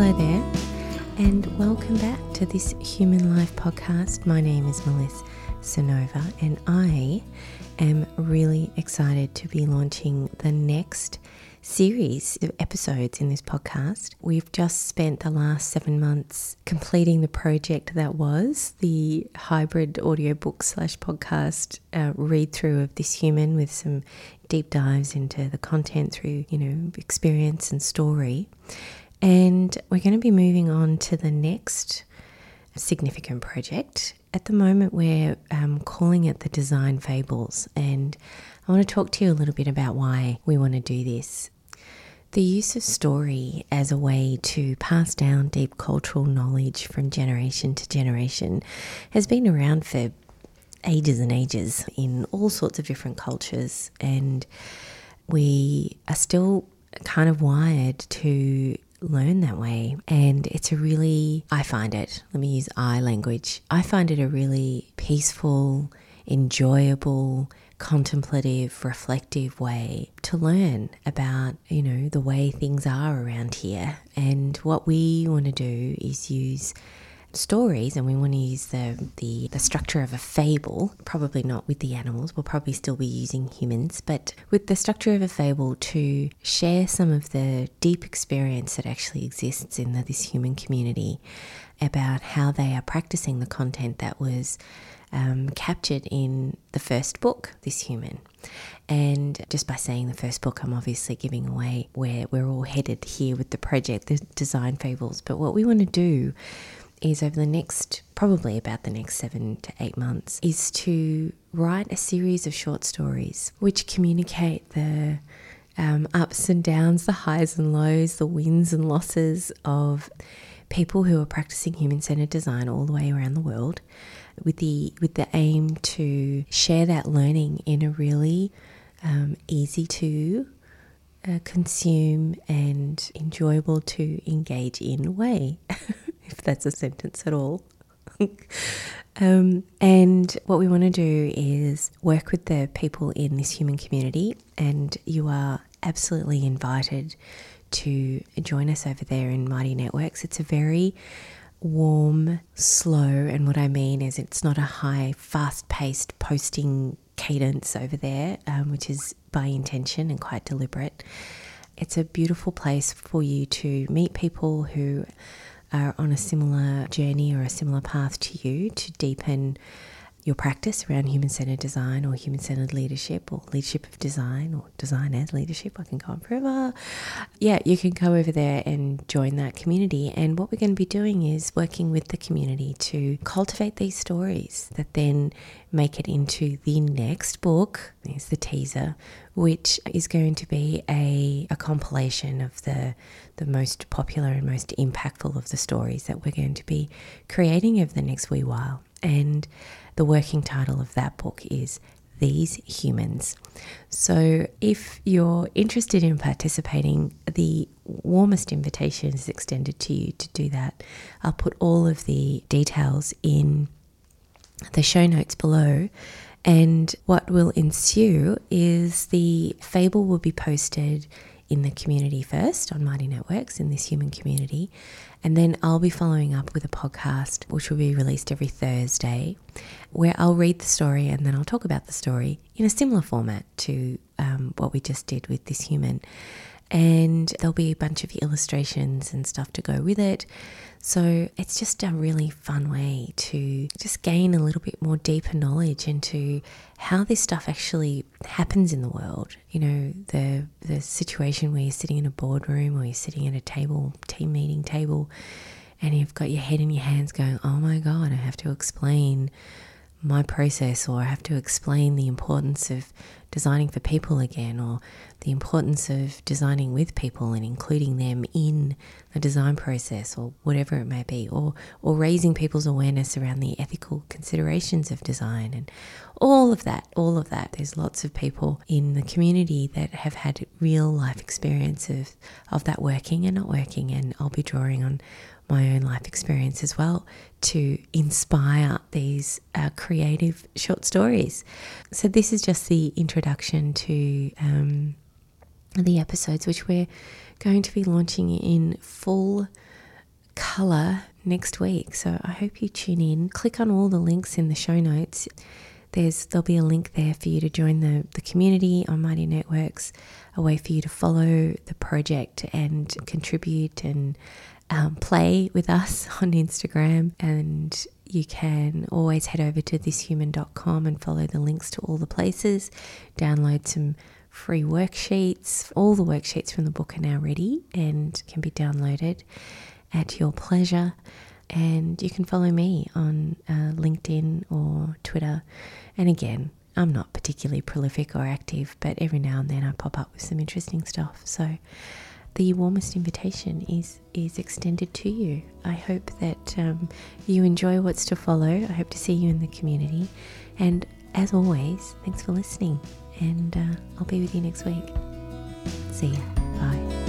Hello there, and welcome back to this Human Life podcast. My name is Melissa Sonova, and I am really excited to be launching the next series of episodes in this podcast. We've just spent the last seven months completing the project that was the hybrid audiobook slash podcast uh, read through of this human with some deep dives into the content through, you know, experience and story. And we're going to be moving on to the next significant project. At the moment, we're um, calling it the Design Fables, and I want to talk to you a little bit about why we want to do this. The use of story as a way to pass down deep cultural knowledge from generation to generation has been around for ages and ages in all sorts of different cultures, and we are still kind of wired to learn that way. And it's a really, I find it, let me use I language, I find it a really peaceful, enjoyable, contemplative, reflective way to learn about, you know, the way things are around here. And what we want to do is use stories and we want to use the, the, the structure of a fable, probably not with the animals, we'll probably still be using humans, but with the structure of a fable to share some of the deep experience that actually exists in the, this human community about how they are practicing the content that was um, captured in the first book, This Human. And just by saying the first book, I'm obviously giving away where we're all headed here with the project, the Design Fables. But what we want to do is over the next, probably about the next seven to eight months, is to write a series of short stories which communicate the um, ups and downs, the highs and lows, the wins and losses of people who are practicing human centered design all the way around the world with the with the aim to share that learning in a really um, easy to uh, consume and enjoyable to engage in way if that's a sentence at all. um, and what we want to do is work with the people in this human community, and you are absolutely invited to join us over there in Mighty Networks. It's a very warm, slow, and what I mean is it's not a high, fast paced posting cadence over there, um, which is by intention and quite deliberate. It's a beautiful place for you to meet people who are on a similar journey or a similar path to you to deepen your practice around human centered design or human centered leadership or leadership of design or design as leadership. I can go on forever. Yeah, you can go over there and join that community. And what we're going to be doing is working with the community to cultivate these stories that then make it into the next book. Is the teaser, which is going to be a, a compilation of the the most popular and most impactful of the stories that we're going to be creating over the next wee while. And the working title of that book is These Humans. So, if you're interested in participating, the warmest invitation is extended to you to do that. I'll put all of the details in the show notes below. And what will ensue is the fable will be posted in the community first on Mighty Networks in this human community. And then I'll be following up with a podcast which will be released every Thursday where I'll read the story and then I'll talk about the story in a similar format to um, what we just did with this human. And there'll be a bunch of illustrations and stuff to go with it. So it's just a really fun way to just gain a little bit more deeper knowledge into how this stuff actually happens in the world. You know, the the situation where you're sitting in a boardroom or you're sitting at a table, team meeting table, and you've got your head in your hands going, Oh my god, I have to explain my process or I have to explain the importance of designing for people again or the importance of designing with people and including them in the design process or whatever it may be or or raising people's awareness around the ethical considerations of design and all of that all of that. There's lots of people in the community that have had real life experience of, of that working and not working and I'll be drawing on my own life experience as well to inspire these uh, creative short stories. So, this is just the introduction to um, the episodes, which we're going to be launching in full colour next week. So I hope you tune in. Click on all the links in the show notes. There's there'll be a link there for you to join the, the community on Mighty Networks, a way for you to follow the project and contribute and um, play with us on Instagram. And you can always head over to thishuman.com and follow the links to all the places, download some free worksheets. All the worksheets from the book are now ready and can be downloaded at your pleasure. And you can follow me on uh, LinkedIn or Twitter. And again, I'm not particularly prolific or active, but every now and then I pop up with some interesting stuff. So the warmest invitation is is extended to you. I hope that um, you enjoy what's to follow. I hope to see you in the community. And as always, thanks for listening. And uh, I'll be with you next week. See ya.